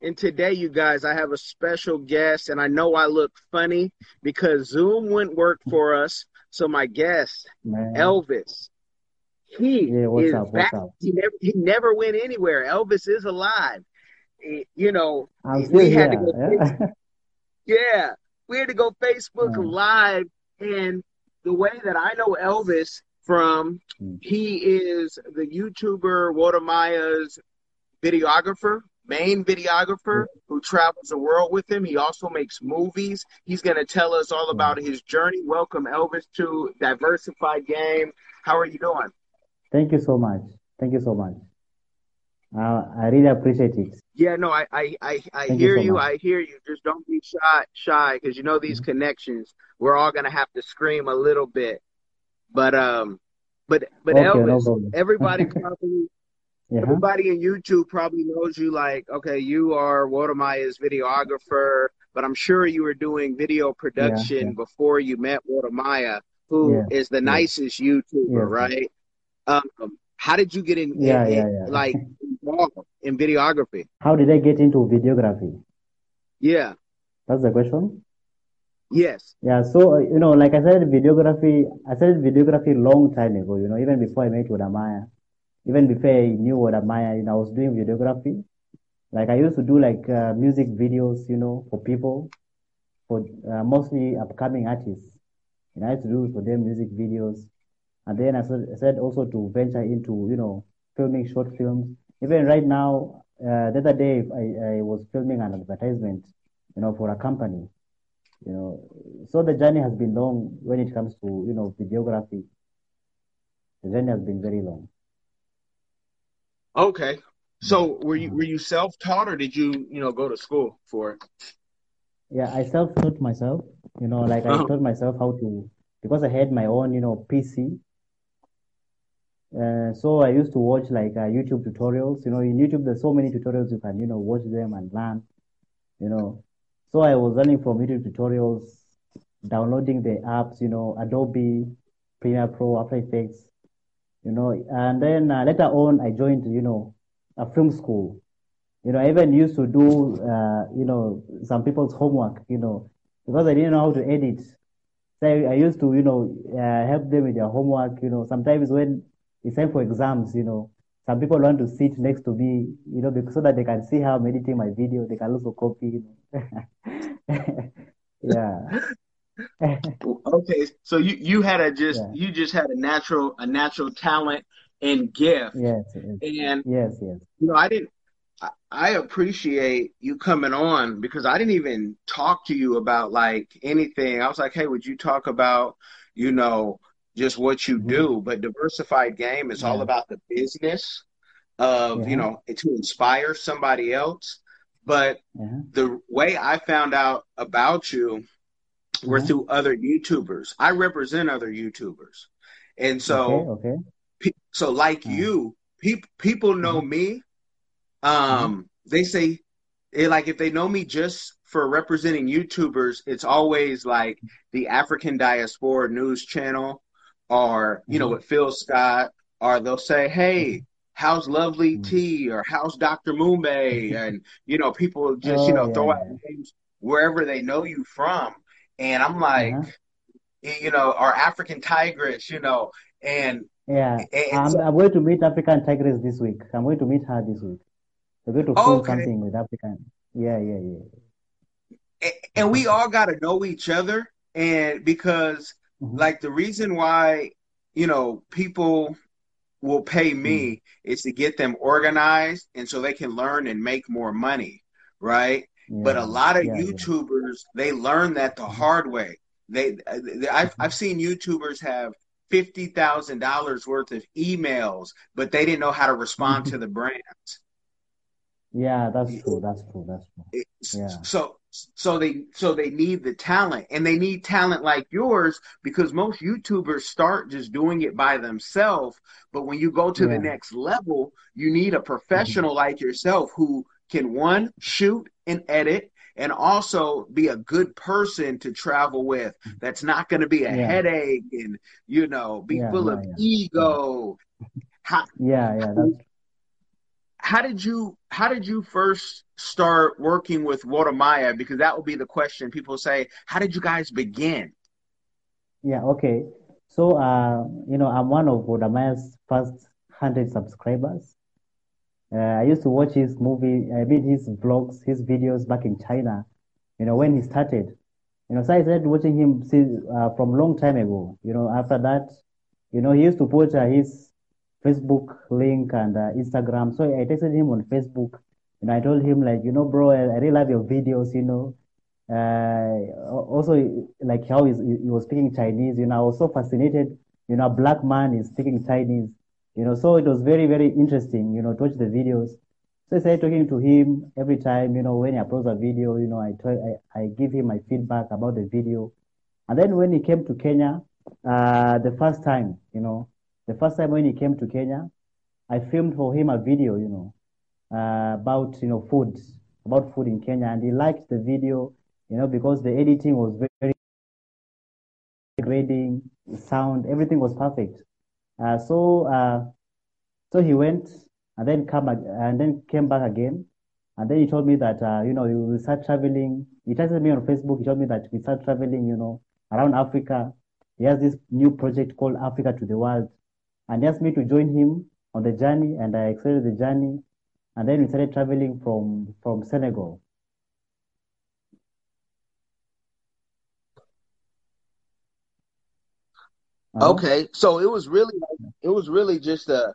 And today, you guys, I have a special guest, and I know I look funny because Zoom wouldn't work for us. So my guest, Man. Elvis, he Yeah, what's is up, what's back. up? He never, he never went anywhere. Elvis is alive. Eh, You know, I'm we had to go. yeah. Yeah, we had to go Facebook Yeah. Live, and the way that I know Elvis from, Mm. he is the YouTuber Wode Maya's videographer, main videographer who travels the world with him. He also makes movies. He's going to tell us all about his journey. Welcome, Elvis, to Diversified Game. How are you doing? Thank you so much. Thank you so much. Uh, I really appreciate it. Yeah, no, I, I, I, I Thank you hear so you. I hear you. Just don't be shy, shy, because you know these connections. We're all gonna have to scream a little bit, but um, but but Okay, Elvis, problem. everybody probably, Yeah. everybody in YouTube probably knows you. Like, okay, you are Wode Maya's videographer, but I'm sure you were doing video production yeah. before you met Wode Maya, who is the nicest YouTuber, right? Um, how did you get in, Yeah, in- yeah, yeah. like involved in videography? How did I get into videography? Yeah. That's the question. Yes. Yeah. So uh, you know, like I said, videography. I started videography long time ago. You know, even before I met Wode Maya, even before I knew Wode Maya, you know, I was doing videography. Like I used to do like uh, music videos, you know, for people, for uh, mostly upcoming artists. And I used to do for them music videos. And then I said, I said also to venture into, you know, filming short films. Even right now, uh, the other day, I, I was filming an advertisement, you know, for a company, you know. So the journey has been long when it comes to, you know, videography. The journey has been very long. Okay. So were you were you self taught or did you you know go to school for it? Yeah, I self-taught myself, you know, like I Uh-huh. taught myself how to, because I had my own, you know, PC. Uh, so I used to watch like uh, YouTube tutorials. You know, in YouTube, there's so many tutorials you can, you know, watch them and learn, you know. So I was learning from YouTube tutorials, downloading the apps, you know, Adobe, Premiere Pro, After Effects, you know. And then uh, later on, I joined, you know, a film school. You know, I even used to do, uh, you know, some people's homework, you know, because I didn't know how to edit. So I, I used to, you know, uh, help them with their homework. You know, sometimes when it's time for exams, you know, some people want to sit next to me, you know, because, so that they can see how I'm editing my video. They can also copy. You know. yeah. Okay. So you you had a just Yeah. you just had a natural a natural talent and gift. Yes. Yes. And Yes. Yes. you know, I didn't I, I appreciate you coming on because I didn't even talk to you about like anything. I was like, hey, would you talk about, you know, just what you Mhm. do? But diversified game is all about the business of, you know, to inspire somebody else. But the way I found out about you were Uh-huh. through other YouTubers. I represent other YouTubers. And so Okay. Okay. pe- so like Uh. you, peop people know me. Um, they say eh, like if they know me just for representing YouTubers, it's always like the African Diaspora News Channel, or you know Mhm. with Phil Scott, or they'll say, "Hey, how's Lovely Mhm. T?" or "How's Dr. Mumbe?" and you know people just you Oh, know throw yeah, out names wherever they know you from, and I'm like, Uh-huh. you know, our African Tigress, you know, and Yeah. and I'm, so I'm going to meet African Tigress this week. I'm going to meet her this week. We're going to film okay. something with African. Yeah. Yeah. Yeah. A- and we all got to know each other and because Mhm. like the reason why you know people will pay me is to get them organized and so they can learn and make more money right but a lot of Yeah. Youtubers they learn that the mm-hmm. hard way they, they I've, I've seen youtubers have $50000 worth of emails but they didn't know how to respond to the brands Yeah, that's true. That's true. That's true. Yeah. So so they so they need the talent and they need talent like yours because most youtubers start just doing it by themselves but when you go to Yeah. the next level you need a mm-hmm. professional like yourself who can one shoot and edit and also be a good person to travel with that's not going to be a Yeah. headache and you know be Yeah, full yeah, of ego how, Yeah, yeah, that's how did you how did you first start working with Wode Maya? Because that will be the question. People say, how did you guys begin? Yeah, okay. So, uh, you know, I'm one of Wode Maya's first 100 subscribers. Uh, I used to watch his movie, I mean, his vlogs, his videos back in China, you know, when he started. You know, so I started watching him since, uh, from long time ago. You know, after that, you know, he used to put uh, his Facebook link and Instagram. So I texted him on Facebook and I told him, like, you know, bro, I, I really love your videos, you know. Uh, also, like how he was speaking Chinese, you know, I was so fascinated. You know, a black man is speaking Chinese, you know, so it was very, very interesting, you know, to watch the videos. So I started talking to him every time, you know, when he uploads a video, you know, I I, I give him my feedback about the video. And then when he came to Kenya, uh, the first time, you know, the first time when he came to Kenya, I filmed for him a video, you know, uh, about, you know, food, about food in Kenya. And he liked the video, you know, because the editing was very, grading, sound, everything was perfect. Uh, so, uh, so he went and then come and then came back again. And then he told me that, uh, you know, will start traveling. He texted me on Facebook. He told me that we start traveling, you know, around Africa. He has this new project called Africa to the World. And he asked me to join him on the journey, and I accepted the journey. And then we started traveling from from Senegal. Okay, so it was really it was really just a,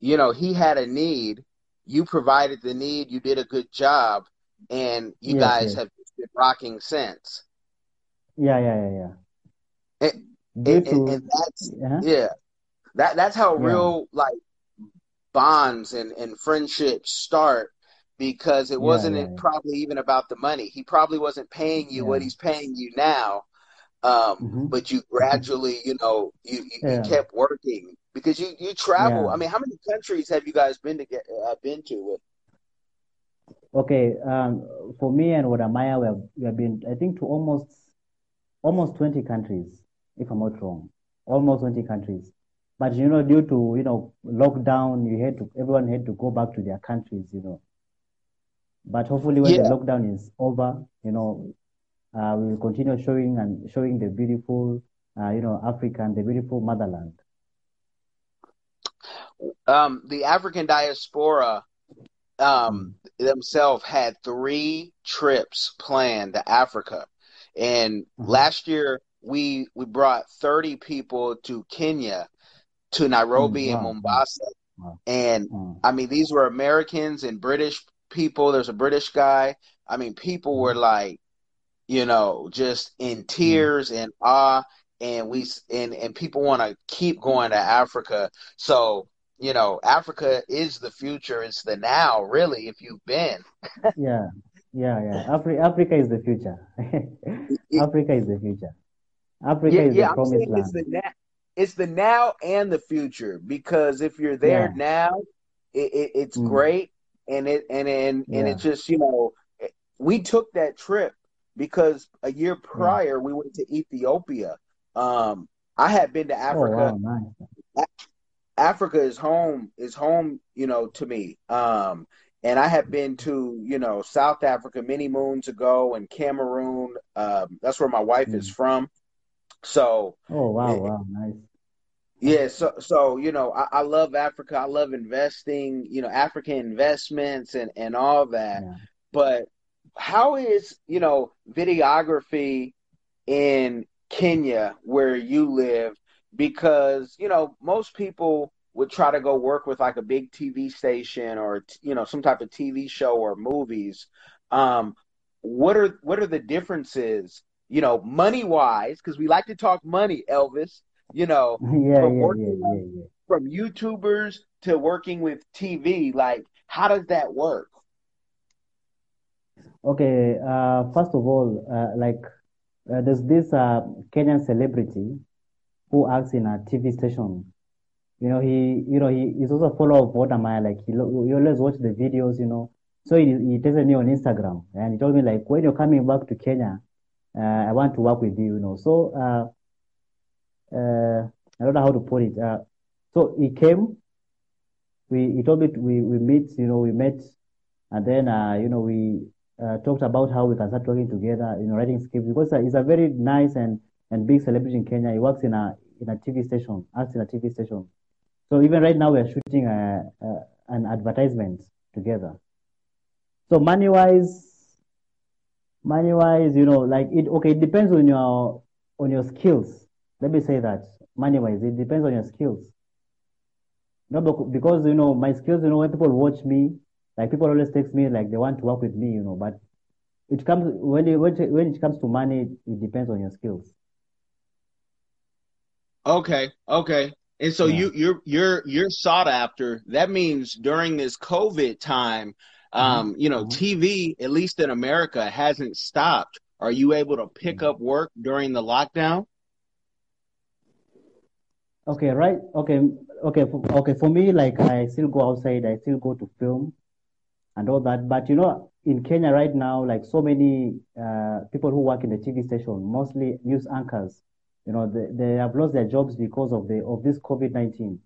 you know, he had a need, you provided the need, you did a good job, and you Yes, guys yes. have been rocking since. Yeah, yeah, yeah, yeah. And, and, and, and that's uh-huh. yeah, that that's how Yeah. real like bonds and and friendships start because it Yeah, wasn't yeah, probably even about the money. He probably wasn't paying you what he's paying you now. Um, hmm but you gradually, you know, you, you, you kept working because you, you travel. yeah. I mean, how many countries have you guys been to get uh, been to with? Okay, um, for me and Wode Maya, we have, we have been, I think, to almost almost 20 countries, if I'm not wrong. Almost 20 countries. But you know, due to, you know, lockdown, you had to, everyone had to go back to their countries, you know. But hopefully when the lockdown is over, you know, uh, we will continue showing and showing the beautiful, uh, you know, Africa and the beautiful motherland. Um, the African diaspora um, themselves had three trips planned to Africa, and Uh-huh. last year we we brought thirty people to Kenya, to Nairobi and wow, wow, Mombasa, and Mm, I mean these were Americans and British people. There's a British guy. I mean, people were mhm, like, you know, just in tears and awe, and we and and people want to keep going to Africa. So, you know, Africa is the future. It's the now, really, if you've been. Yeah, yeah, yeah. Afri Africa is the future. Africa is the future. Africa yeah, is the yeah, I'm promised saying it's land. the now, it's the now and the future because if you're there Yeah, now, it, it, it's mm, great, and it and and and it just you know, we took that trip because a year prior we went to Ethiopia. Um, I had been to Oh, Africa. wow, nice. Africa is home is home, you know, to me. Um, and I have been to, you know, South Africa many moons ago and Cameroon. Um, that's where my wife is Mm. from. So, Oh, wow, it, wow, nice. yeah, so so you know, I, I love Africa. I love investing, you know, African investments and and all that. Yeah. But how is, you know, videography in Kenya where you live? Because, you know, most people would try to go work with like a big TV station or, you know, some type of TV show or movies. Um, what are what are the differences, you know, money wise? Because we like to talk money, Elvis, you know, Yeah, from yeah, working yeah, yeah, from YouTubers to working with TV. Like, how does that work? Okay, uh, first of all, uh, like uh, there's this uh, Kenyan celebrity who acts in a TV station. You know, he, you know, he is also a follower of Wode Maya. Like he, he always watch the videos. You know, so he he texted me on Instagram and he told me like when you're coming back to Kenya, uh, I want to work with you. You know, so uh, uh, I don't know how to put it. Uh, so he came. We he told me to, we we meet. You know, we met, and then uh, you know we uh, talked about how we can start working together, you know, writing scripts because uh, he's a very nice and, and big celebrity in Kenya. He works in a in a TV station, acts in a TV station. So even right now we're shooting a, a, an advertisement together. So money wise, money wise, you know, like it okay, it depends on your on your skills. Let me say that money wise, it depends on your skills. No, because you know my skills, you know, when people watch me, like people always text me like they want to work with me, you know, but it comes when it, when it comes to money, it depends on your skills. Okay, okay. And so Yeah. you you're you're you're sought after. That means during this COVID time, um, you know, mhm. TV, at least in America, hasn't stopped. Are you able to pick up work during the lockdown? Okay, right. Okay, okay, okay. For me, like I still go outside, I still go to film and all that. But you know, in Kenya right now, like so many uh, people who work in the TV station, mostly news anchors, you know, they, they have lost their jobs because of the of this COVID-19.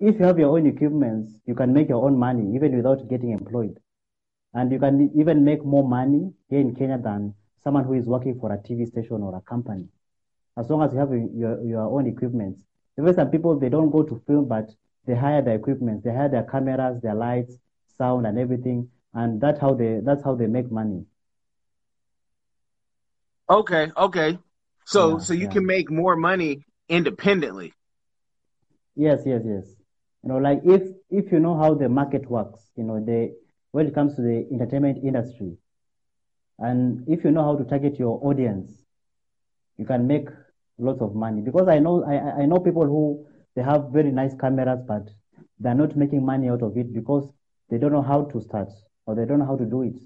If you have your own equipments, you can make your own money even without getting employed. And you can even make more money here in Kenya than someone who is working for a TV station or a company. As long as you have your, your own equipment. Even some people, they don't go to film, but they hire their equipment. They hire their cameras, their lights, sound, and everything. And that's how they, that's how they make money. Okay, okay. So Yeah, so you yeah. can make more money independently. Yes, yes, yes. You know, like if if you know how the market works, you know, the when it comes to the entertainment industry, and if you know how to target your audience, you can make lots of money. Because I know I I I know people who they have very nice cameras, but they're not making money out of it because they don't know how to start or they don't know how to do it.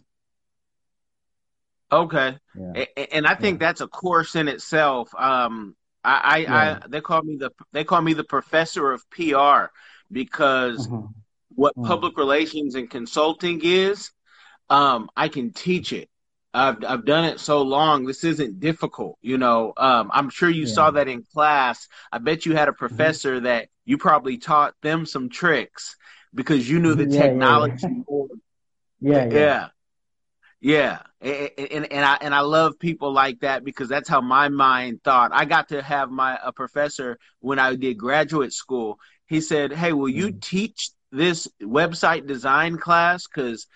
Okay. Yeah, A- a- And I think that's a course in itself. Um, I, I, yeah. I, they call me the, they call me the professor of PR because Mhm. what Mm. public relations and consulting is, um, I can teach it. I've I've done it so long. This isn't difficult, you know. Um, I'm sure you saw that in class. I bet you had a Mhm. professor that you probably taught them some tricks because you knew the Yeah, yeah, yeah. technology. Yeah, yeah. Yeah, and and I and I love people like that because that's how my mind thought. I got to have my a professor when I did graduate school. He said, "Hey, will you Mm. teach this website design class? Because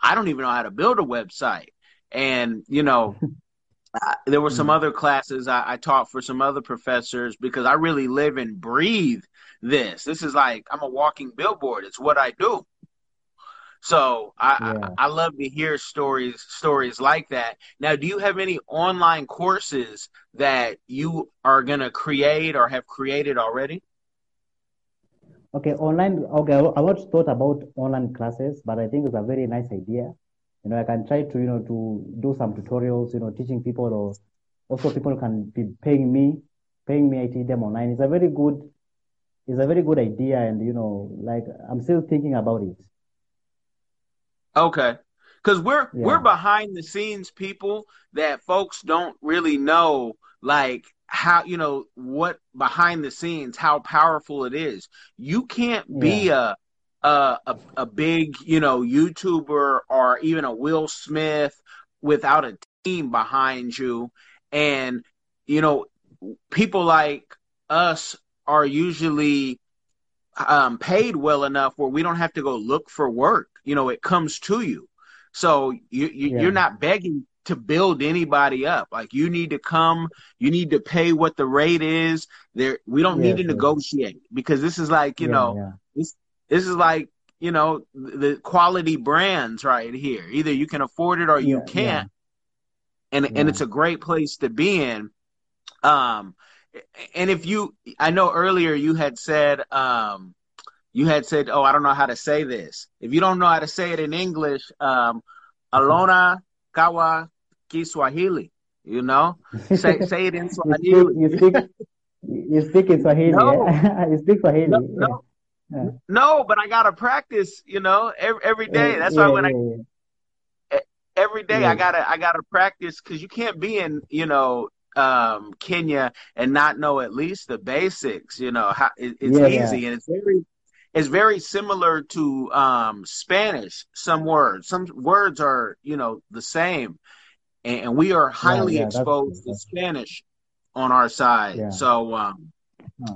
I don't even know how to build a website." And you know, I, there were some Mm. other classes I, I taught for some other professors because I really live and breathe this. This is like I'm a walking billboard. It's what I do. So I, Yeah. I I love to hear stories stories like that. Now, do you have any online courses that you are gonna create or have created already? Okay, online. Okay, I I once thought about online classes, but I think it's a very nice idea. You know, I can try to, you know, to do some tutorials, you know, teaching people, or also people can be paying me, paying me. I teach them online. It's a very good, it's a very good idea, and you know, like I'm still thinking about it. Okay. Because we're we're behind the scenes people that folks don't really know, like how you know what behind the scenes, how powerful it is. You can't yeah, be a a a, a big you know YouTuber or even a Will Smith without a team behind you, and you know people like us are usually um, paid well enough where we don't have to go look for work. You know, it comes to you. So you, you yeah, you're not begging to build anybody up. Like you need to come, you need to pay what the rate is. There, we don't need to yes, negotiate because this is like you yeah, know yeah, this this is like you know the quality brands right here. Either you can afford it or you yeah, yeah, can't, and and yeah, it's a great place to be in. Um, and if you, I know earlier you had said um you had said, "Oh, I don't know how to say this." If you don't know how to say it in English, um, Alona Kawa Kiswahili. You know, say say it in Swahili. you speak, you speak in Swahili. No, Yeah? you speak Swahili. no, no, Yeah. no. But I gotta practice. You know, every every day. That's why yeah, when I every day I gotta I gotta practice because you can't be in you know um Kenya and not know at least the basics. You know, how it, it's yeah, yeah, easy and it's very it's very similar to um Spanish. Some words, some words are you know the same, and, and we are highly yeah. Exposed to Spanish on our side. Yeah. So um,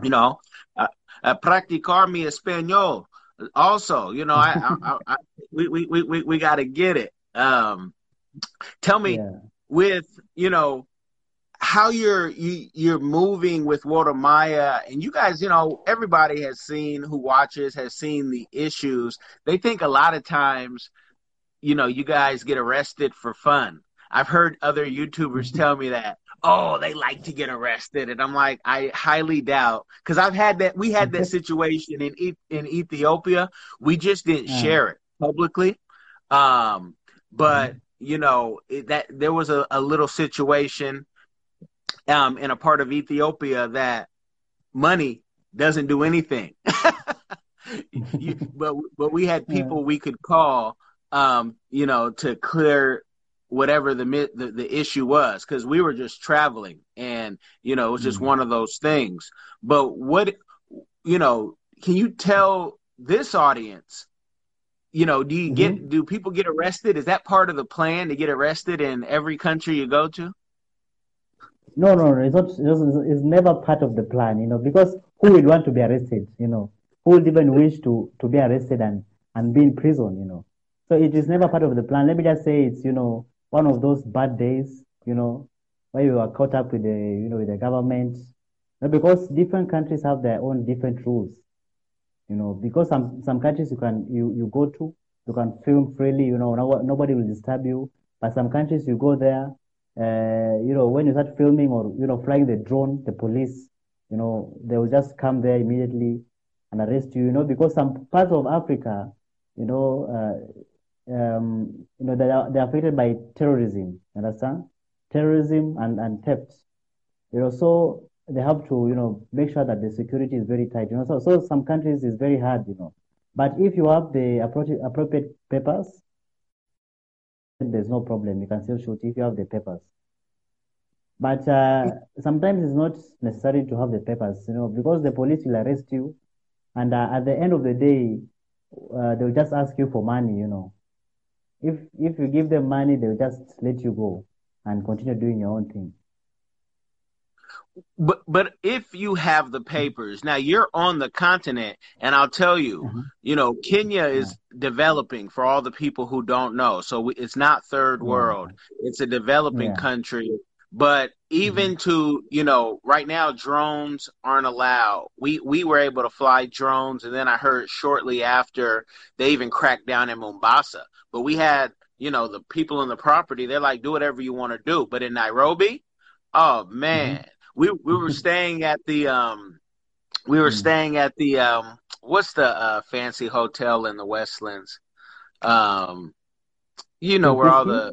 you know, uh, uh, practicar mi español. Also, you know, I, I, I, I we, we, we, we, we got to get it. Um, tell me yeah. with, you know, how you're, you, you're moving with Wode Maya and you guys, you know, everybody has seen who watches has seen the issues. They think a lot of times, you know, you guys get arrested for fun. I've heard other YouTubers tell me that, oh, they like to get arrested. And I'm like, I highly doubt, because I've had that, we had that situation in, E- in Ethiopia. We just didn't Uh, share it publicly. Um, but, you know, it, that there was a, a little situation um, in a part of Ethiopia that money doesn't do anything. you, but but we had yeah. people we could call, um, you know, to clear whatever the the, the issue was because we were just traveling and you know it was just Mm. one of those things. But what you know, can you tell this audience? You know, do you hmm get do people get arrested? Is that part of the plan to get arrested in every country you go to? No, no, no. It's not. It's, never part of the plan, you know, because who would want to be arrested, you know? Who would even wish to to be arrested and and be in prison, you know? So it is never part of the plan. Let me just say it's, you know, one of those bad days, you know, where you are caught up with the, you know, with the government. Because different countries have their own different rules, you know, because some some countries you can you you go to, you can film freely, you know, no, nobody will disturb you. But some countries you go there, uh, you know, when you start filming or you know flying the drone, the police, you know, they will just come there immediately and arrest you, you know, because some parts of Africa, you know, uh, um, you know, they are they are affected by terrorism. Understand? Terrorism and and theft. You know, so they have to, you know, make sure that the security is very tight. You know, so so some countries is very hard, you know. But if you have the appropriate papers, there's no problem. You can still shoot if you have the papers. But uh, sometimes it's not necessary to have the papers, you know, because the police will arrest you, and uh, at the end of the day, uh, they'll just ask you for money, you know. If if you give them money, they'll just let you go and continue doing your own thing. But but if you have the papers, now you're on the continent, and I'll tell you, Mhm. you know, Kenya is developing for all the people who don't know. So we, it's not third world; it's a developing yeah. country. But even to you know, right now drones aren't allowed. We we were able to fly drones, and then I heard shortly after they even cracked down in Mombasa. But we had you know the people in the property. They're like, do whatever you want to do. But in Nairobi, oh hmm man, we we were staying at the um we were Mm. staying at the um what's the uh fancy hotel in the Westlands? Um you know where all the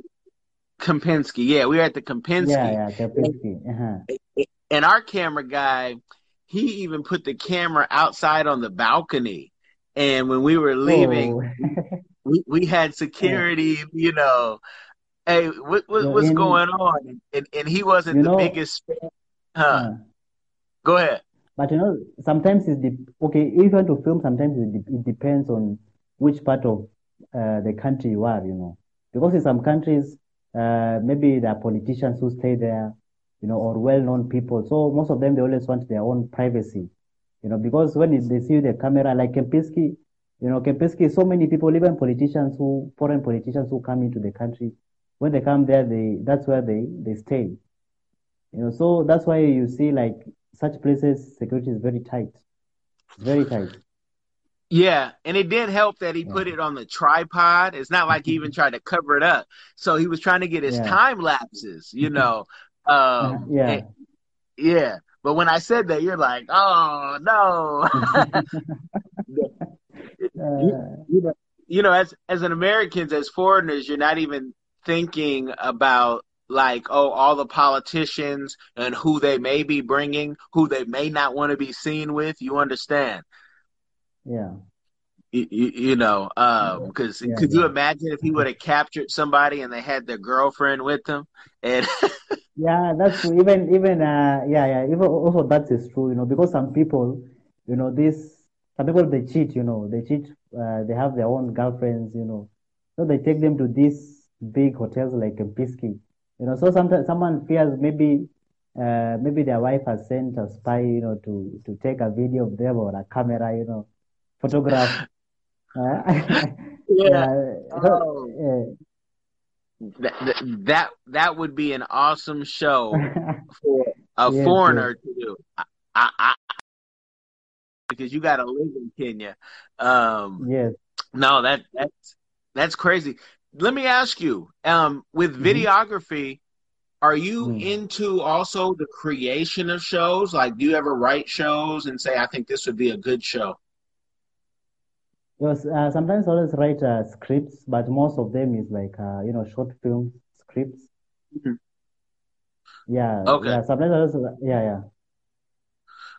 Kempinski. Yeah, we were at the Kempinski. yeah, And, Kempinski. Uh-huh. and our camera guy, he even put the camera outside on the balcony. And when we were leaving, Oh, we, we had yeah. security, you know, hey, what, what what's in going on? And and he wasn't the know, biggest fan. Huh. uh, Go ahead. but you know, sometimes it's the okay. If you want to film, sometimes it, de- it depends on which part of uh, the country you are. You know, because in some countries, uh, maybe there are politicians who stay there, you know, or well-known people. So most of them they always want their own privacy. You know, because when they see the camera, like Kempinski, you know, Kempinski, so many people, even politicians who, foreign politicians who come into the country, when they come there, they that's where they they stay. You know, so that's why you see like such places, security is very tight. It's very tight. Yeah, and it did help that he Yeah. put it on the tripod. It's not like he even tried to cover it up. So he was trying to get his Yeah. time lapses, you know. Um, yeah. and- yeah. But when I said that, you're like, oh no. Uh, you know, you know, as as an Americans, as foreigners, you're not even thinking about like, oh, all the politicians and who they may be bringing, who they may not want to be seen with. You understand? yeah. You, you, know, because Yeah, could you imagine if he would have captured somebody and they had their girlfriend with them? And Yeah, that's true. Even even uh yeah yeah even also that is true, you know, because some people, you know, this some people they cheat, you know, they cheat uh they have their own girlfriends, you know. So they take them to these big hotels like a Bisky. You know, so sometimes someone fears maybe uh maybe their wife has sent a spy, you know, to to take a video of them or a camera, you know, photograph. Uh, yeah, oh, that, that that would be an awesome show for a Yes, foreigner to do. I, I, I because you got to live in Kenya. Um, yes. no, that that's that's crazy. Let me ask you, um, with Mhm. videography, are you Mm. into also the creation of shows? Like, do you ever write shows and say, "I think this would be a good show"? Yes, uh, sometimes I always write uh, scripts, but most of them is like uh, you know short film scripts. Mhm. Yeah, Okay. yeah. Sometimes I also yeah, yeah.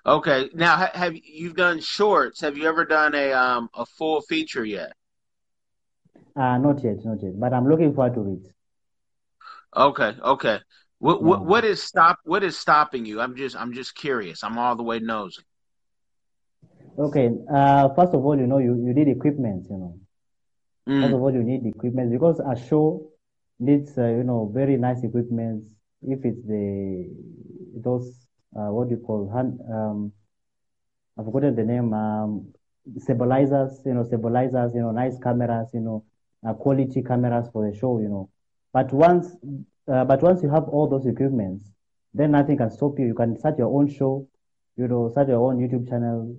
Okay. Now, have you've done shorts? Have you ever done a um a full feature yet? Uh, not yet, not yet. But I'm looking forward to it. Okay, okay. What what what is stop what is stopping you? I'm just I'm just curious. I'm all the way nosy. Okay. Uh, first of all, you know, you you need equipment. You know, first Mm, of all, you need equipment because a show needs uh, you know very nice equipment. If it's the those uh, what do you call hand um I've forgotten the name um stabilizers. You know, stabilizers. You know, nice cameras. You know, uh, quality cameras for the show. You know, but once uh, but once you have all those equipments, then nothing can stop you. You can start your own show. You know, start your own YouTube channel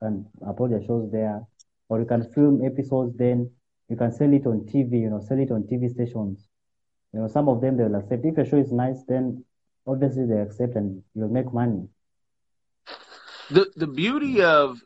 and upload your shows there, or you can film episodes. Then you can sell it on TV. You know, sell it on TV stations. You know, some of them they will accept. If your show is nice, then obviously they accept and you'll make money. the the beauty of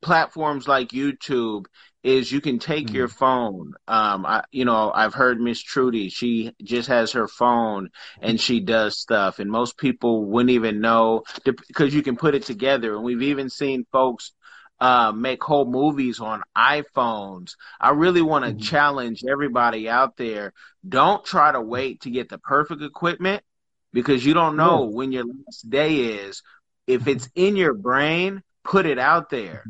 platforms like YouTube is you can take your Mm. phone. Um, I, you know, I've heard Miss Trudy. She just has her phone and she does stuff, and most people wouldn't even know because you can put it together. And we've even seen folks uh, make whole movies on iPhones. I really want to Mhm. challenge everybody out there. Don't try to wait to get the perfect equipment because you don't know Yes. when your last day is. If it's in your brain, put it out there.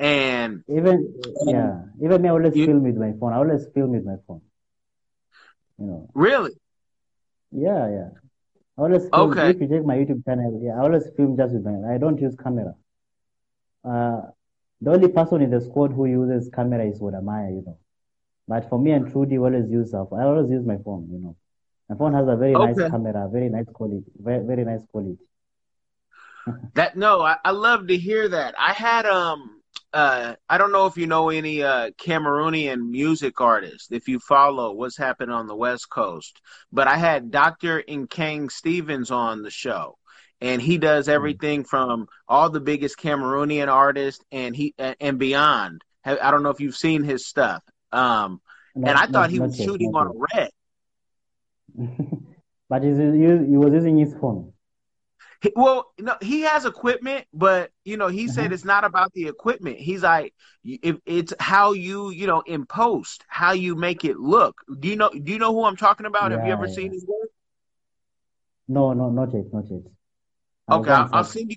And Even yeah, even me, I always You- film with my phone. I always film with my phone. You know, really, yeah, yeah. I always film. Okay. If you check my YouTube channel, yeah, I always film just with my. I don't use camera. Uh, the only person in the squad who uses camera is Wode Maya, you know. But for me and Trudy, we always use our. I always use my phone. You know, my phone has a very nice camera, very nice quality, very very nice quality. that no, I, I love to hear that. I had um uh I don't know if you know any uh Cameroonian music artists, if you follow what's happening on the West Coast. But I had Dr. Nkang Stevens on the show. And he does everything from all the biggest Cameroonian artists and he and beyond. I don't know if you've seen his stuff. Um Not, and I thought he was shooting on a red. But he, he was using his phone. Well, no, he has equipment, but you know, he said Uh-huh. it's not about the equipment. He's like, if it's how you, you know, in post, how you make it look. Do you know? Do you know who I'm talking about? Have you ever yeah. seen his work? No, no, not yet, not yet. I'll Okay, I'll, I'll send you.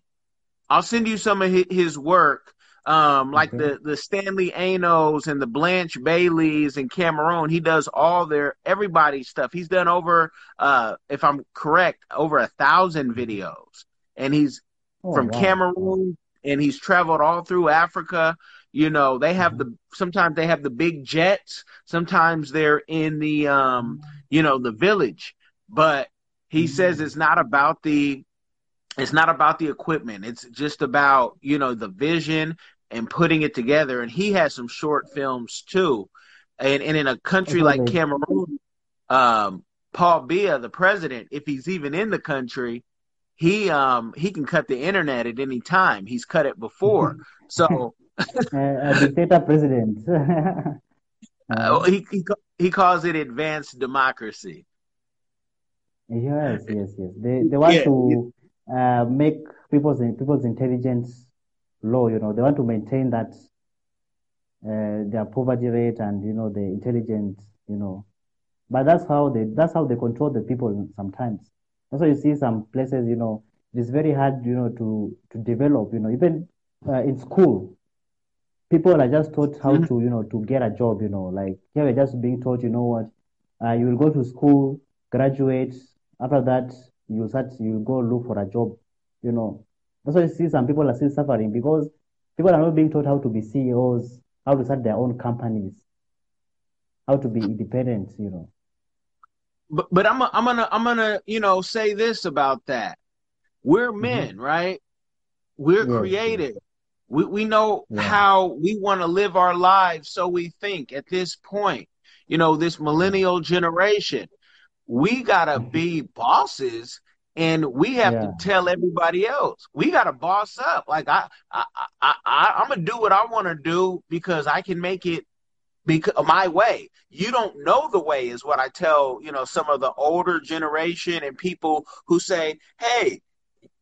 I'll send you some of his work, um, like Okay. the the Stanley Enows and the Blanche Baillys and Cameroon. He does all their everybody's stuff. He's done over, uh, if I'm correct, over a thousand videos, and he's Oh, from wow. Cameroon and he's traveled all through Africa. You know, they have Mhm. the sometimes they have the big jets, sometimes they're in the um, you know, the village. But he says it's not about the it's not about the equipment. It's just about, you know, the vision and putting it together. And he has some short films too. And and in a country like Cameroon, um, Paul Biya, the president, if he's even in the country, he um he can cut the internet at any time. He's cut it before. So a dictator president. Uh, he, he he calls it advanced democracy. Yes, yes, yes. They they want Yeah. to uh, make people's people's intelligence low. You know, they want to maintain that uh, their poverty rate and you know the intelligence. You know, but that's how they that's how they control the people sometimes. That's why you see some places. You know, it's very hard. You know, to to develop. You know, even uh, in school, people are just taught how Mhm. to you know to get a job. You know, like here we're just being taught. You know what? Uh, you will go to school, graduate. After that, you start, you go look for a job. You know, that's why you see some people are still suffering because people are not being taught how to be CEOs, how to start their own companies, how to be independent. You know. But but I'm I'm gonna I'm gonna you know say this about that. We're Mhm. men, right? We're Yes, creative. We we know Yeah. how we want to live our lives, so we think at this point. You know, this millennial generation, we gotta Mhm. be bosses, and we have to tell everybody else. We gotta boss up. Like I I I, I I'm gonna do what I want to do because I can make it because my way. You don't know the way is what I tell, you know, some of the older generation and people who say, "Hey,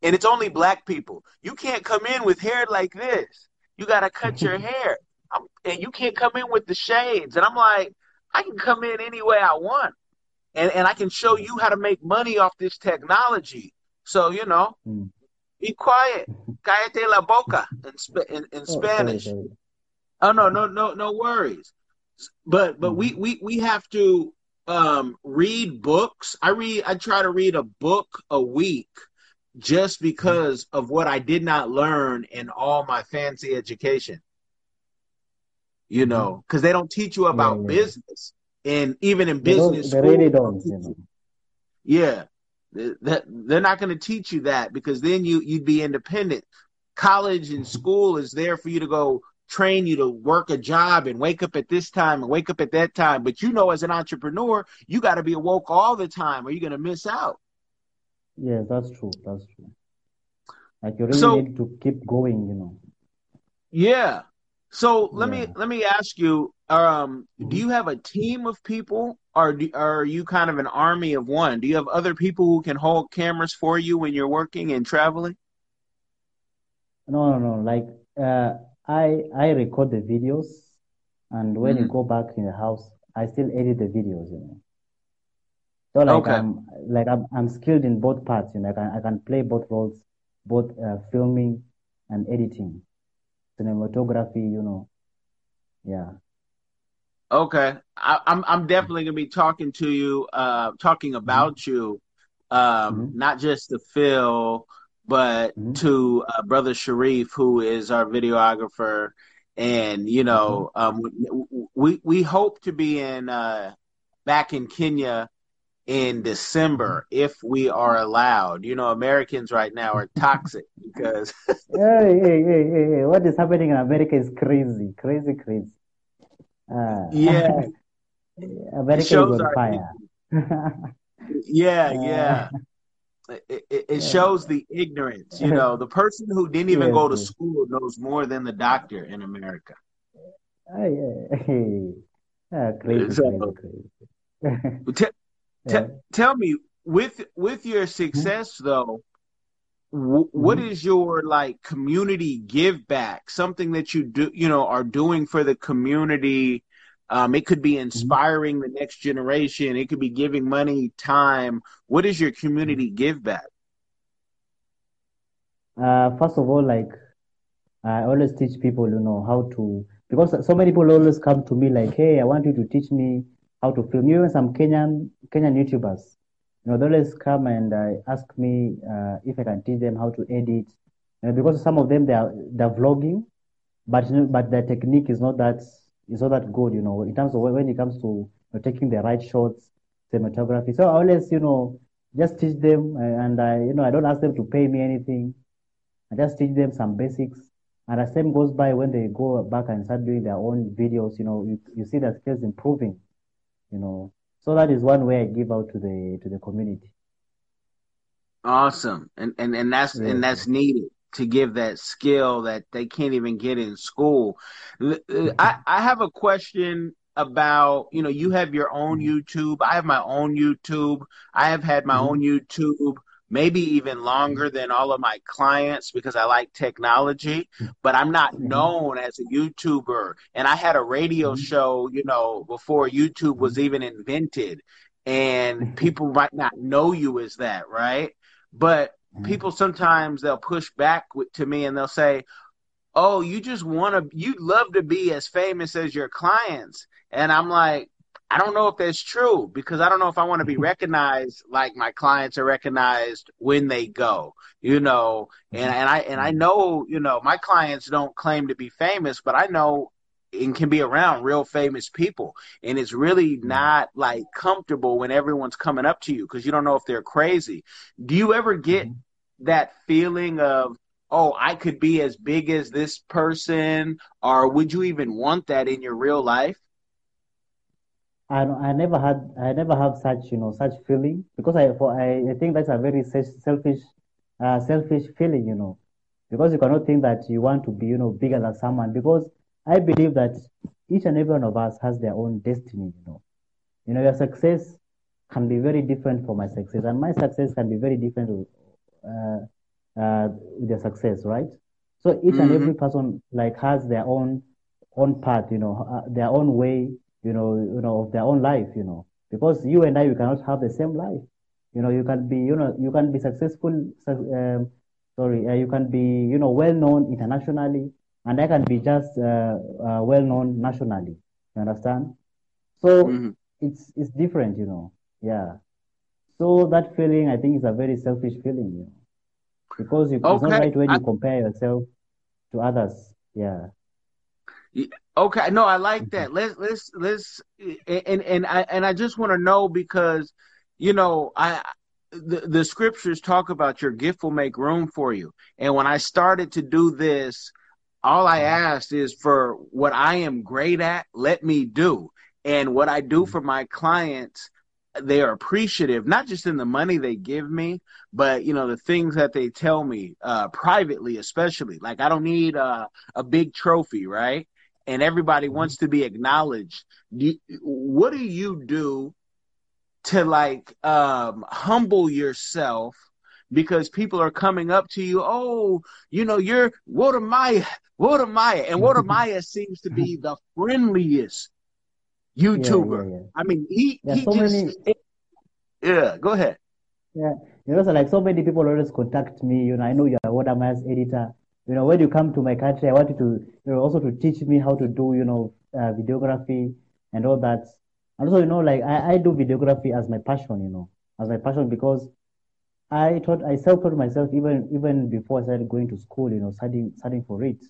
and it's only black people. You can't come in with hair like this. You got to cut your hair. I'm, and you can't come in with the shades." And I'm like, "I can come in any way I want. And and I can show you how to make money off this technology." So, you know, Mm. be quiet. Cállate la boca in, Sp- in, in Oh, Spanish. sorry. Oh no, no, no, no worries. But but we we we have to um read books. I read I try to read a book a week just because of what I did not learn in all my fancy education. You know, because they don't teach you about yeah. business. And even in business they school, really they don't you know. yeah, that they're not going to teach you that because then you you'd be independent. College and school is there for you to go train you to work a job and wake up at this time and wake up at that time. But you know, as an entrepreneur, you got to be awoke all the time, or you're going to miss out. Yes, that's true. That's true. Like you really So need to keep going, you know. yeah. So let me let me ask you: um, Do Mhm. you have a team of people, or do, are you kind of an army of one? Do you have other people who can hold cameras for you when you're working and traveling? No, no, no. Like uh, I I record the videos, and when you Mhm. go back in the house, I still edit the videos, you know. So like Okay. I'm like I'm I'm skilled in both parts, you know. I can I can play both roles, both uh, filming and editing, cinematography, you know. Yeah. Okay, I, I'm I'm definitely gonna be talking to you, uh, talking about you, um, Mhm. not just to Phil, but Mhm. to uh, brother Sharif, who is our videographer, and you know, um, we we hope to be in uh, back in Kenya in December if we are allowed. You know, Americans right now are toxic because Hey, hey, hey, hey, hey. What is happening in America is crazy, crazy, crazy. Uh, yeah, America is on fire. yeah, Uh, yeah. it, it, it shows the ignorance. You know, the person who didn't even Yes, go to yes. school knows more than the doctor in America. Hey, hey, hey. Ah, crazy, So, crazy, crazy. t- Yeah. T- tell me, with with your success though, w- what Mhm. is your like community give back? Something that you do, you know, are doing for the community. Um, it could be inspiring the next generation. It could be giving money, time. What is your community give back? Uh, first of all, like I always teach people, you know, how to because so many people always come to me like, hey, I want you to teach me how to film. Even some Kenyan Kenyan YouTubers, you know, they always come and uh, ask me uh, if I can teach them how to edit. You know, because some of them they are they're vlogging, but you know, but their technique is not that is not that good, you know, in terms of when it comes to you know, taking the right shots, cinematography. So I always, you know, just teach them, uh, and I, you know, I don't ask them to pay me anything. I just teach them some basics. And as time goes by, when they go back and start doing their own videos, you know, you, you see their skills improving, you know. So that is one way I give out to the to the community. Awesome, and and and that's Yes, and that's needed. to give that skill that they can't even get in school. I, I have a question about, you know, you have your own YouTube. I have my own YouTube. I have had my mm-hmm. own YouTube maybe even longer than all of my clients because I like technology, but I'm not mm-hmm. known as a YouTuber. And I had a radio mm-hmm. show, you know, before YouTube was even invented. And people might not know you as that, right? But Mm-hmm. people sometimes they'll push back with, to me and they'll say, "Oh, you just want to you'd love to be as famous as your clients." And I'm like, I don't know if that's true because I don't know if I want to be recognized like my clients are recognized when they go, you know. And and I and I know, you know, my clients don't claim to be famous, but I know and can be around real famous people and it's really not like comfortable when everyone's coming up to you because you don't know if they're crazy do you ever get mm-hmm. that feeling of oh i could be as big as this person or would you even want that in your real life I, I never had I never have such you know such feeling because I for I, I think that's a very selfish uh, selfish feeling you know because you cannot think that you want to be you know bigger than someone because I believe that each and every one of us has their own destiny, you know. You know, your success can be very different from my success, and my success can be very different with, uh, uh, with your success, right? So each mm-hmm. and every person like has their own own path, you know, uh, their own way, you know, you know, of their own life, you know. Because you and I, we cannot have the same life. You know, you can be, you know, you can be successful. Um, sorry, uh, you can be, you know, well known internationally and I can be just uh, uh, well known nationally. You understand? So mm-hmm. it's it's different, you know. Yeah. So that feeling, I think, is a very selfish feeling, you know, because you, okay. it's not right when I... you compare yourself to others. Yeah. Okay, no, I like mm-hmm. that. Let's let's let's and and I and I just want to know because you know I the, the scriptures talk about your gift will make room for you. And when I started to do this, all I ask is for what I am great at, let me do. And what I do mm-hmm. for my clients, they are appreciative, not just in the money they give me, but you know the things that they tell me uh, privately, especially. Like I don't need a, a big trophy, right? And everybody mm-hmm. wants to be acknowledged. You, what do you do to like um, humble yourself because people are coming up to you. Oh, you know, you're Wode Maya, Wode Maya, and Wode Maya seems to be the friendliest YouTuber. Yeah, yeah, yeah. I mean, he he so just many... yeah. Go ahead. Yeah, you know, so like so many people always contact me. You know, I know you're a Wode Maya's editor. You know, when you come to my country, I want you to you know also to teach me how to do you know uh, videography and all that. And also, you know, like I, I do videography as my passion. You know, as my passion because I thought I self-taught myself even even before I started going to school, you know, studying studying for it.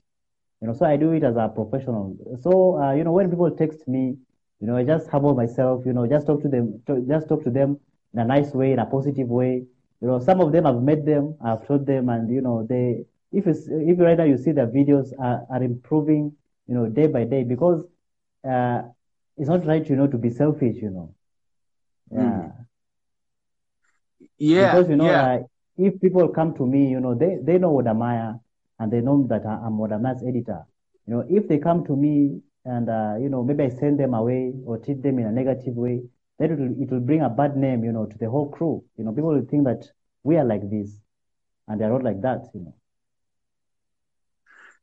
You know, so I do it as a professional. So uh, you know, when people text me, you know, I just humble myself, you know, just talk to them, to, just talk to them in a nice way, in a positive way. You know, some of them I've met them, I've taught them, and you know, they if it's if now you see their videos are, are improving, you know, day by day because uh, it's not right, you know, to be selfish, you know. Yeah. Mm. Yeah. Because, you know, yeah. like, if people come to me, you know, they, they know Wode Maya and they know that I'm Wode Maya's editor. You know, if they come to me and, uh, you know, maybe I send them away or treat them in a negative way, then it will, it will bring a bad name, you know, to the whole crew. You know, people will think that we are like this and they're not like that, you know.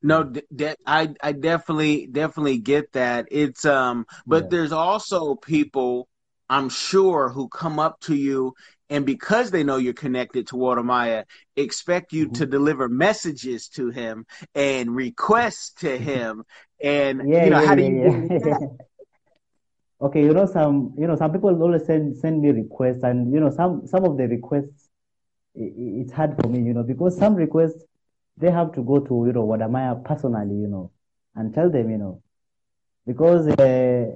No, de- I I definitely definitely get that. It's um, but yeah. there's also people I'm sure who come up to you and because they know you're connected to Wode Maya, expect you mm-hmm. to deliver messages to him and requests to mm-hmm. him. And yeah, you know, yeah, how do you okay, you know, some you know, some people always send send me requests, and you know, some some of the requests it, it's hard for me, you know, because some requests they have to go to you know Wode Maya personally, you know, and tell them, you know, because uh,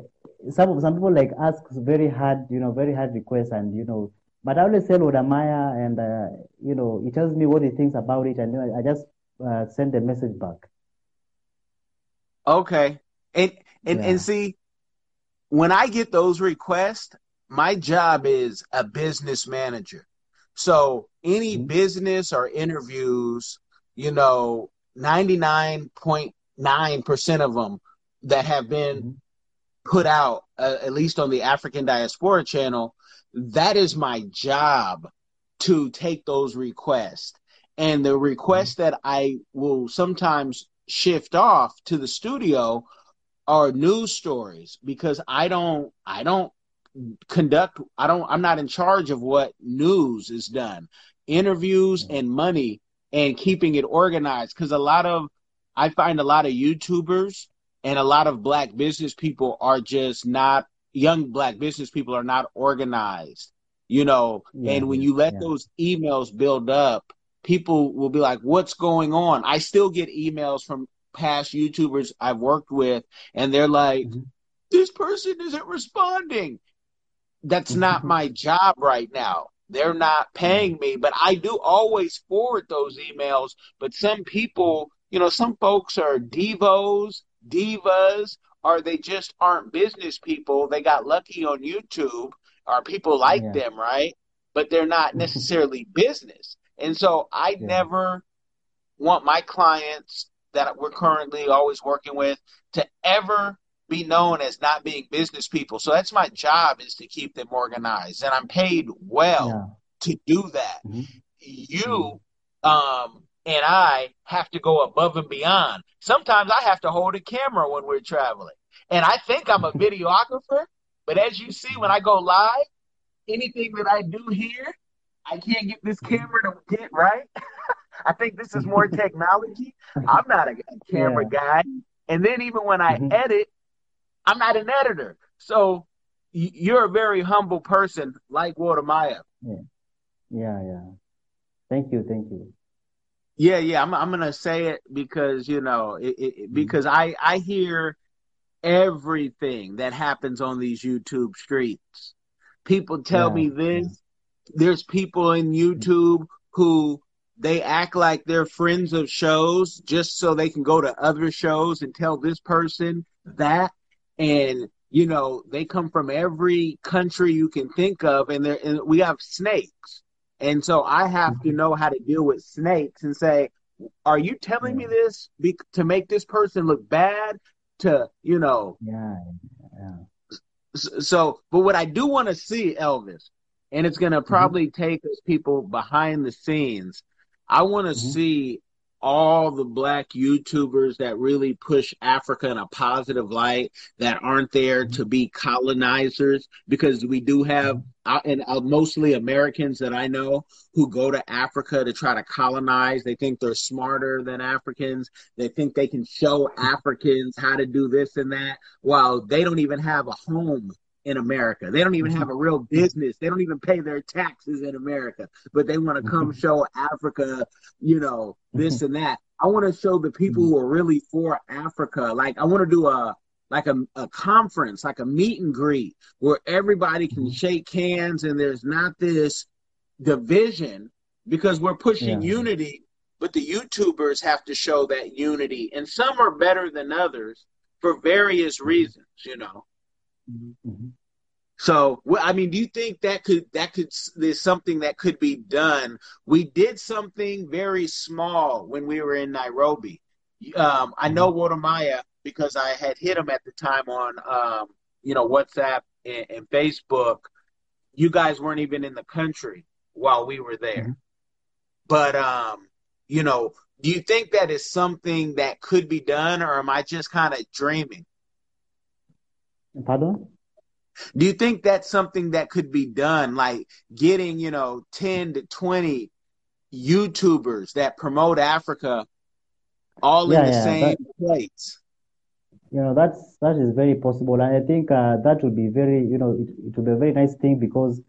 some some people like ask very hard, you know, very hard requests, and you know but I always tell Wode Maya, and uh, you know, he tells me what he thinks about it, and you know, I just uh, send the message back. Okay, and and yeah. and see, when I get those requests, my job is a business manager. So any mm-hmm. business or interviews you know, 99.9% of them that have been Mm-hmm. put out, uh, at least on the African Diaspora channel, that is my job to take those requests. And the requests Mm-hmm. that I will sometimes shift off to the studio are news stories because I don't I don't conduct I don't I'm not in charge of what news is done. Interviews and money and keeping it organized cuz a lot of I find a lot of YouTubers and a lot of black business people are just not young black business people are not organized. You know, Yeah, and when you let yeah. those emails build up, people will be like, "What's going on?" I still get emails from past YouTubers I've worked with, and they're like, Mhm. "This person isn't responding." That's not my job right now. They're not paying mm. me, but I do always forward those emails. But some people, you know, some folks are devos, divas, or they just aren't business people. They got lucky on YouTube, or people like Yeah. them, right? But they're not necessarily business. And so I Yeah. never want my clients that we're currently always working with to ever be known as not being business people. So that's my job is to keep them organized and I'm paid well Yeah. to do that. Mhm. You um and I have to go above and beyond. Sometimes I have to hold a camera when we're traveling. And I think I'm a videographer, but as you see when I go live, anything that I do here, I can't get this camera to get right. I think this is more technology. I'm not a camera guy. And then even when I Mhm. edit, I'm not an editor. So you're a very humble person like Wode Maya. Yeah, yeah. Thank you, thank you. Yeah, yeah. I'm I'm gonna say it because you know it, it, it- mm-hmm. because I I hear everything that happens on these YouTube streets. People tell Yeah, me this. There's people in YouTube who they act like they're friends of shows just so they can go to other shows and tell this person that and you know they come from every country you can think of and and we have snakes. And so i have to know how to deal with snakes and say are you telling me this be- to make this person look bad? To you know. Yeah, yeah. So but what i do want to see elvis and it's going to probably take us people behind the scenes i want to Mhm. see all the black youtubers that really push africa in a positive light that aren't there to be colonizers because we do have uh, and uh, mostly americans that i know who go to africa to try to colonize. They think they're smarter than africans. They think they can show africans how to do this and that while they don't even have a home in America. They don't even mm-hmm. have a real business. They don't even pay their taxes in America, but they want to come mm-hmm. show Africa, you know, this mm-hmm. and that. I want to show the people who are really for Africa. Like I want to do a like a, a conference, like a meet and greet where everybody can shake hands and there's not this division because we're pushing Yeah. unity, but the YouTubers have to show that unity. And some are better than others for various reasons, you know. Mhm. So, I mean, do you think that could that could there's something that could be done? We did something very small when we were in Nairobi. Um, I know Wode Maya because I had hit him at the time on um, you know WhatsApp and, and Facebook. You guys weren't even in the country while we were there, Mhm. but um, you know, do you think that is something that could be done, or am I just kind of dreaming? Pardon? Do you think that's something that could be done, like getting, you know, 10 to 20 YouTubers that promote Africa all Yeah, in the yeah, same place? You know, that's that is very possible, and I think uh, that would be very, you know, it, it would be a very nice thing because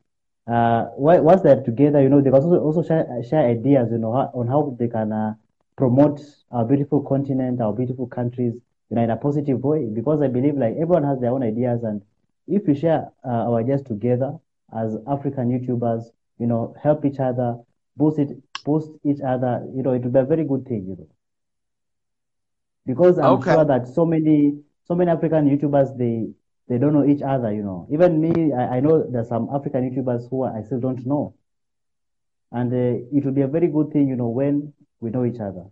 uh, once they're together, you know, they can also also share share ideas, you know, on how they can uh, promote our beautiful continent, our beautiful countries, you know, in a positive way. Because I believe like everyone has their own ideas, and if we share uh, our ideas together as African YouTubers, you know, help each other, boost it, boost each other, you know, it would be a very good thing, you know. Because I'm Okay. sure that so many so many African YouTubers they they don't know each other, you know. Even me, I, I know there's some African YouTubers who I still don't know. and uh, it will be a very good thing, you know, when we know each other.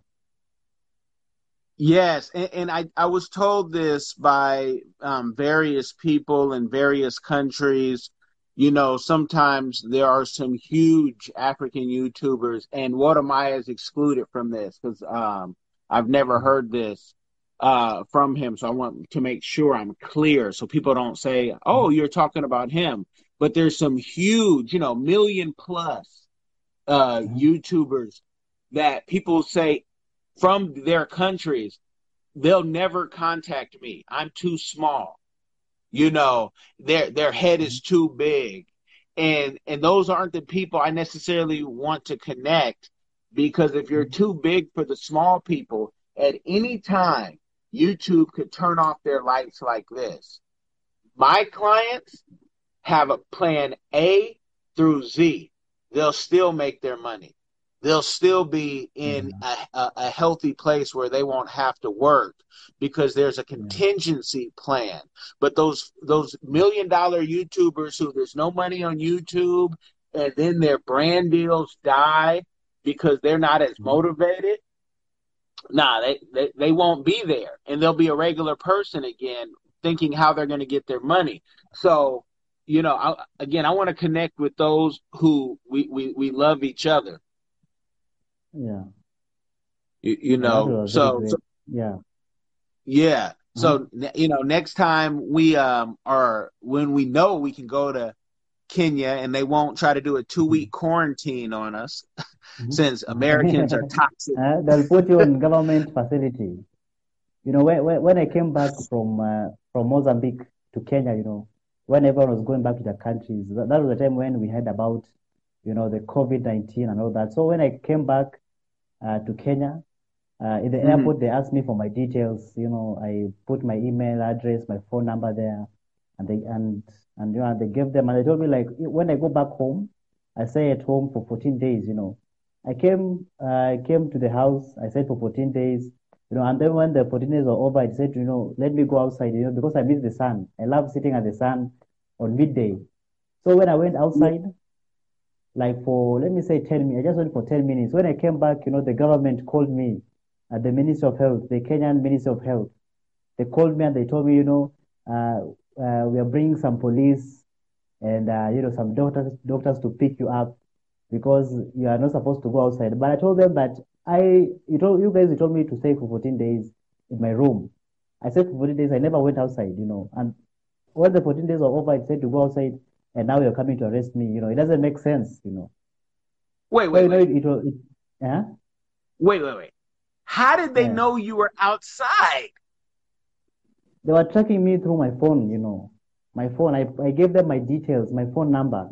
Yes, and, and I, I was told this by um, various people in various countries. You know, sometimes there are some huge African YouTubers, and Wode Maya is excluded from this because um, I've never heard this uh, from him. So I want to make sure I'm clear so people don't say, oh, you're talking about him. But there's some huge, you know, million plus uh, YouTubers that people say from their countries, they'll never contact me. I'm too small. You know, their their head is mm-hmm. too big. And and those aren't the people I necessarily want to connect because if you're mm-hmm. too big for the small people, at any time YouTube could turn off their lights like this. My clients have a plan A through Z. They'll still make their money they'll still be in a, a, a, healthy place where they won't have to work because there's a contingency plan. But those those million dollar YouTubers who there's no money on YouTube and then their brand deals die because they're not as mm-hmm. motivated. Nah, they, they, they won't be there and they'll be a regular person again thinking how they're going to get their money. So, you know, I, again, I want to connect with those who we, we, we love each other yeah. You, you know, so, so, yeah. Yeah. So mm-hmm. you know, next time we um are when we know we can go to Kenya and they won't try to do a two week mm-hmm. quarantine on us mm-hmm. since Americans are toxic. Uh, they'll put you in government facility. You know, when when I came back from uh, from Mozambique to Kenya, you know, when everyone was going back to their countries, that, that was the time when we heard about, you know, the COVID nineteen and all that. So when I came back, to Kenya. Uh, in the mm-hmm. airport, they asked me for my details. You know, I put my email address, my phone number there, and they and and you know they gave them and they told me like when I go back home, I stay at home for 14 days. You know, I came uh, I came to the house. I stayed for 14 days. You know, and then when the 14 days were over, I said, you know, let me go outside. You know, because I miss the sun. I love sitting at the sun on midday. So when I went outside, like for let me say 10 minutes. I just went for 10 minutes. When I came back, you know, the government called me at the Ministry of Health, the Kenyan Ministry of Health. They called me and they told me, you know, uh, uh, we are bringing some police and uh, you know some doctors doctors to pick you up because you are not supposed to go outside. But I told them that I you told you guys you told me to stay for 14 days in my room. I said for 14 days I never went outside, you know. And when the 14 days were over, I said to go outside and now you're coming to arrest me. You know, it doesn't make sense. You know. Wait, wait, so, wait. Know, it, it, yeah. Wait, wait, wait. How did they yeah. know you were outside? They were tracking me through my phone. You know, my phone. I I gave them my details, my phone number.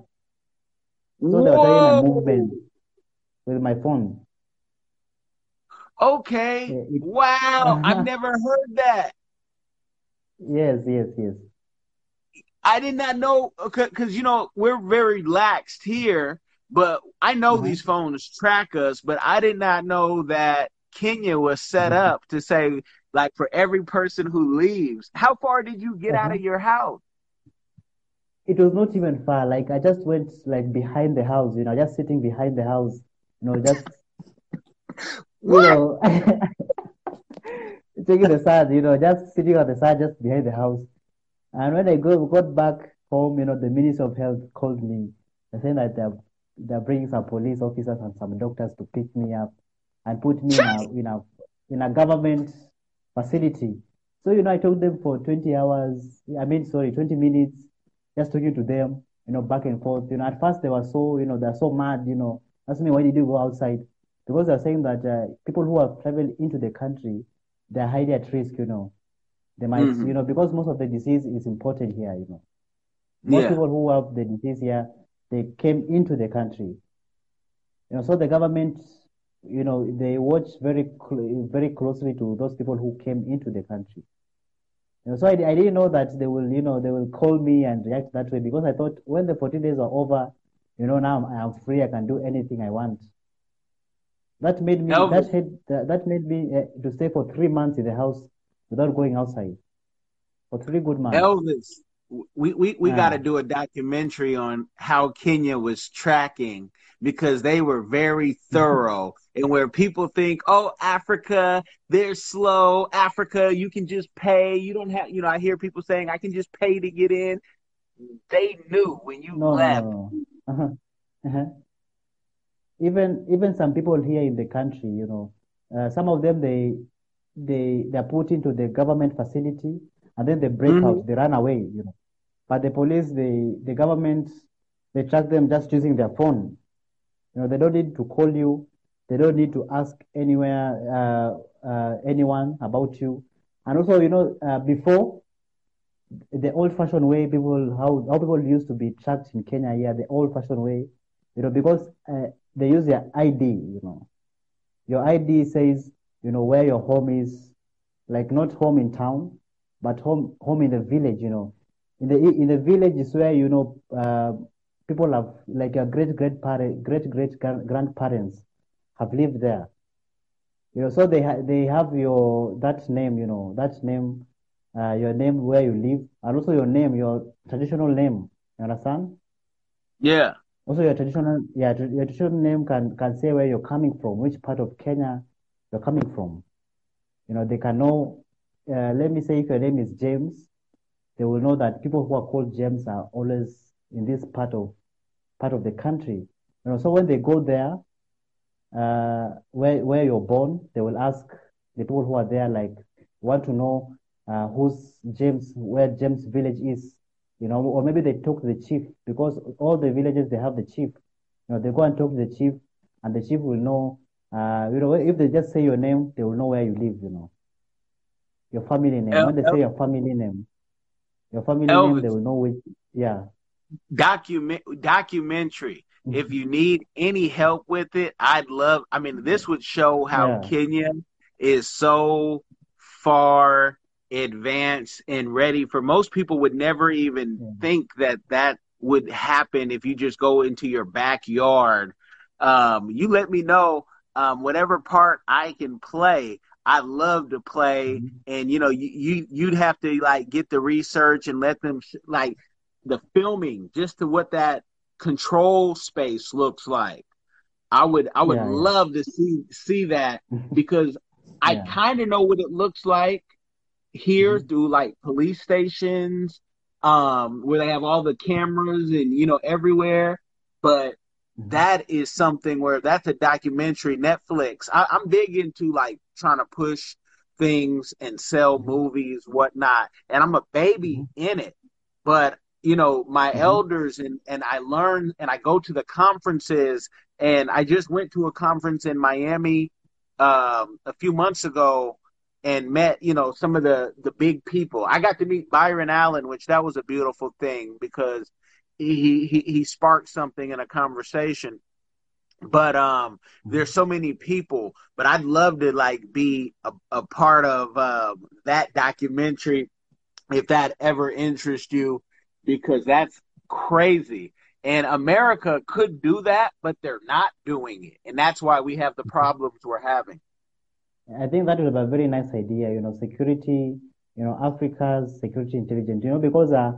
So Whoa. they were tracking my movement with my phone. Okay. Yeah, it, wow. I've never heard that. Yes, yes, yes. I did not know because you know we're very laxed here, but I know mm-hmm. these phones track us. But I did not know that Kenya was set mm-hmm. up to say like for every person who leaves. How far did you get mm-hmm. out of your house? It was not even far. Like I just went like behind the house, you know, just sitting behind the house, you know, just you know, taking the side, you know, just sitting on the side, just behind the house. And when I go, got back home, you know, the Ministry of Health called me. They said that they're, they're bringing some police officers and some doctors to pick me up and put me in a, in a, in a government facility. So, you know, I told them for 20 hours, I mean, sorry, 20 minutes, just talking to them, you know, back and forth. You know, at first they were so, you know, they're so mad, you know, asking me, why did you go outside? Because they're saying that uh, people who have traveled into the country, they're highly at risk, you know. They might, mm-hmm. you know, because most of the disease is imported here, you know. Most yeah. people who have the disease here, they came into the country. You know, so the government, you know, they watch very, cl- very closely to those people who came into the country. You know, so I, I didn't know that they will, you know, they will call me and react that way because I thought when the 14 days are over, you know, now I'm, I'm free, I can do anything I want. That made me, that, had, that made me uh, to stay for three months in the house without going outside for three good months. Elvis, we we, we Ah. got to do a documentary on how Kenya was tracking because they were very thorough and where people think oh Africa they're slow Africa you can just pay you don't have you know I hear people saying I can just pay to get in they knew when you no, left no, no. Uh-huh. Uh-huh. Even even some people here in the country, you know, uh, some of them they they they're put into the government facility and then they break Mhm. out, they run away, you know. But the police, they the government, they track them just using their phone. You know, they don't need to call you. They don't need to ask anywhere, uh, uh, anyone about you. And also, you know, uh, before the old-fashioned way people how how people used to be tracked in Kenya here, the old-fashioned way, you know, because uh, they use their ID, you know. Your ID says, you know, where your home is, like not home in town, but home home in the village, you know. In the in the village is where you know uh, people have like your great great parent great great gran- grandparents have lived there. You know, so they ha- they have your that name, you know, that name, uh, your name where you live, and also your name, your traditional name. You understand? yeah Also, your traditional, yeah, your traditional name can can say where you're coming from, which part of Kenya you're coming from. You know, they can know. Uh, let me say, if your name is James, they will know that people who are called James are always in this part of part of the country. You know, so when they go there, uh, where where you're born, they will ask the people who are there, like, want to know uh, who's James, where James village is, you know, or maybe they talk to the chief because all the villages they have the chief. You know, they go and talk to the chief, and the chief will know. Uh, you know, if they just say your name, they will know where you live. You know, your family name. El- When they El- say your family name, your family name, they will know which. Yeah. document documentary. If you need any help with it, I'd love. I mean, this would show how Yeah. Kenya is so far advanced and ready for most people would never even Yeah. think that that would happen if you just go into your backyard. Um, you let me know um, whatever part I can play. I love to play, Mhm. and you know, you, you you'd have to like get the research and let them sh- like the filming just to what that control space looks like. I would I would Yeah, yeah. love to see see that because I kind of know what it looks like here Mhm. through like police stations um where they have all the cameras and you know everywhere but. That is something where that's a documentary netflix I, i'm big into like trying to push things and sell Mhm. movies whatnot and i'm a baby Mhm. in it but you know my Mhm. elders and and i learn and i go to the conferences and i just went to a conference in miami um a few months ago and met you know some of the the big people i got to meet byron allen which that was a beautiful thing because he he sparked something in a conversation. But um there's so many people but i'd love to like be a, a part of uh, that documentary if that ever interests you because that's crazy. And america could do that but they're not doing it. And that's why we have the problems we're having. I think that was a very nice idea, you know, security, you know, Africa's security intelligence, you know, because uh,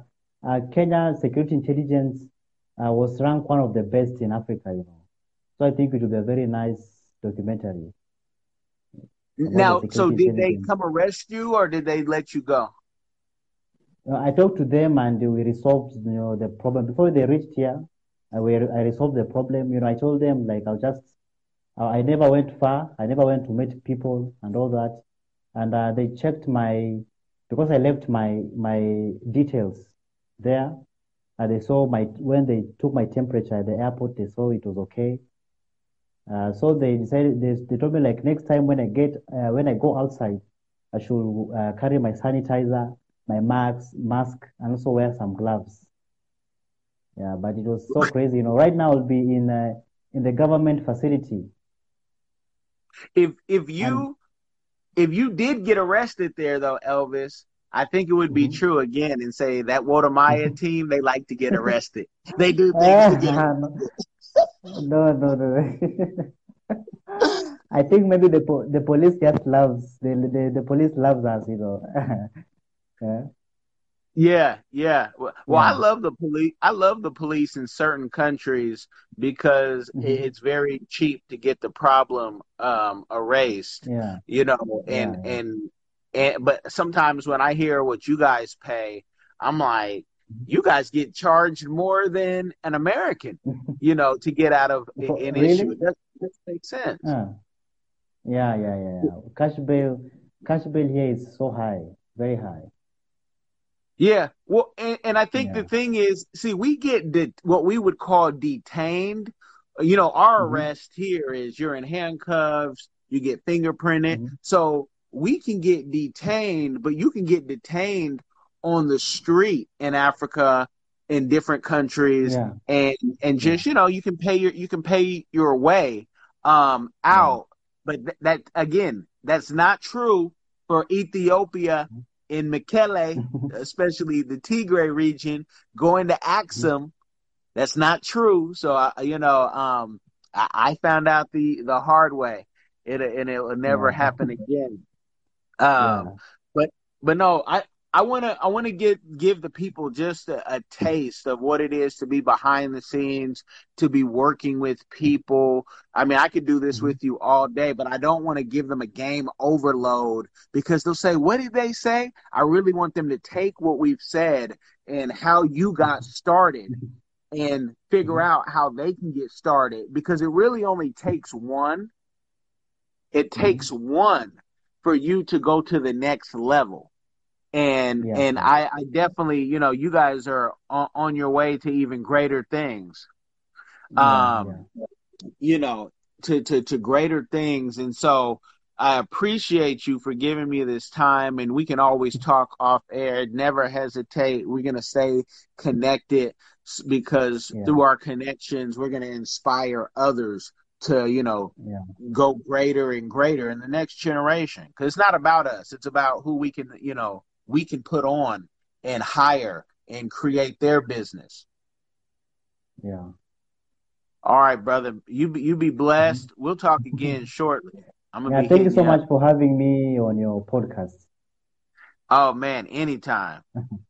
uh, Kenya security intelligence uh, was ranked one of the best in Africa, you know. So I think it would be a very nice documentary. now so did they come arrest you or did they let you go Uh, I talked to them and we resolved, you know, the problem. Before they reached here, I, we, I resolved the problem. You know, I told them, like, I'll just, uh, I never went far. I never went to meet people and all that. And uh, they checked my, because I left my, my details there. And they saw my, when they took my temperature at the airport, they saw it was okay. Uh, so they decided, they, they told me, like, next time when I get, uh, when I go outside, I should uh, carry my sanitizer, my mask, mask, and also wear some gloves. Yeah, but it was so crazy. You know, right now I'll be in uh, in the government facility. if if you if you did get arrested there though elvis i think it would be Mhm. true again and say that Wode Maya team they like to get arrested they do things to get no, no, no. I think maybe the po the police just loves the, the the police loves us, you know. yeah. Yeah, yeah. Well, well I love the police. I love the police in certain countries because Mhm. it's very cheap to get the problem um, erased. Yeah. You know, and Yeah, yeah. and and but sometimes when I hear what you guys pay, I'm like, Mm-hmm. you guys get charged more than an American. You know, to get out of an really? issue. It doesn't, make sense. Uh, yeah, yeah, yeah, yeah. Cash bail, cash bail here is so high, very high. Yeah, well, and, and I think Yeah. the thing is, see, we get de- what we would call detained. You know, our Mhm. arrest here is you're in handcuffs, you get fingerprinted. Mhm. So we can get detained, but you can get detained on the street in Africa, in different countries, Yeah. and and just you know, you can pay your you can pay your way um out. But th- that again, that's not true for Ethiopia in Mekele especially the Tigray region, going to Axum. That's not true. So I, you know, um, I, I found out the the hard way. It and it will never Yeah. happen again. Yeah. Um, but but no, I I want to I want to give give the people just a, a taste of what it is to be behind the scenes, to be working with people. I mean, I could do this Mhm. with you all day, but I don't want to give them a game overload because they'll say, "What did they say?" I really want them to take what we've said and how you got started and figure out how they can get started because it really only takes one. It takes one for you to go to the next level. And Yeah. and I, I definitely, you know, you guys are on, on your way to even greater things. Yeah, Um, you know, to, to, to greater things. And so I appreciate you for giving me this time and we can always talk off air. Never hesitate. We're going to stay connected because Yeah. through our connections, we're going to inspire others to, you know, yeah, go greater and greater in the next generation. Cause it's not about us. It's about who we can, you know, we can put on and hire and create their business. yeah. All right, brother. You be, you be mm-hmm. blessed. We'll talk again shortly. I'm gonna Yeah, thank you so much for having me on your podcast. Oh man, anytime.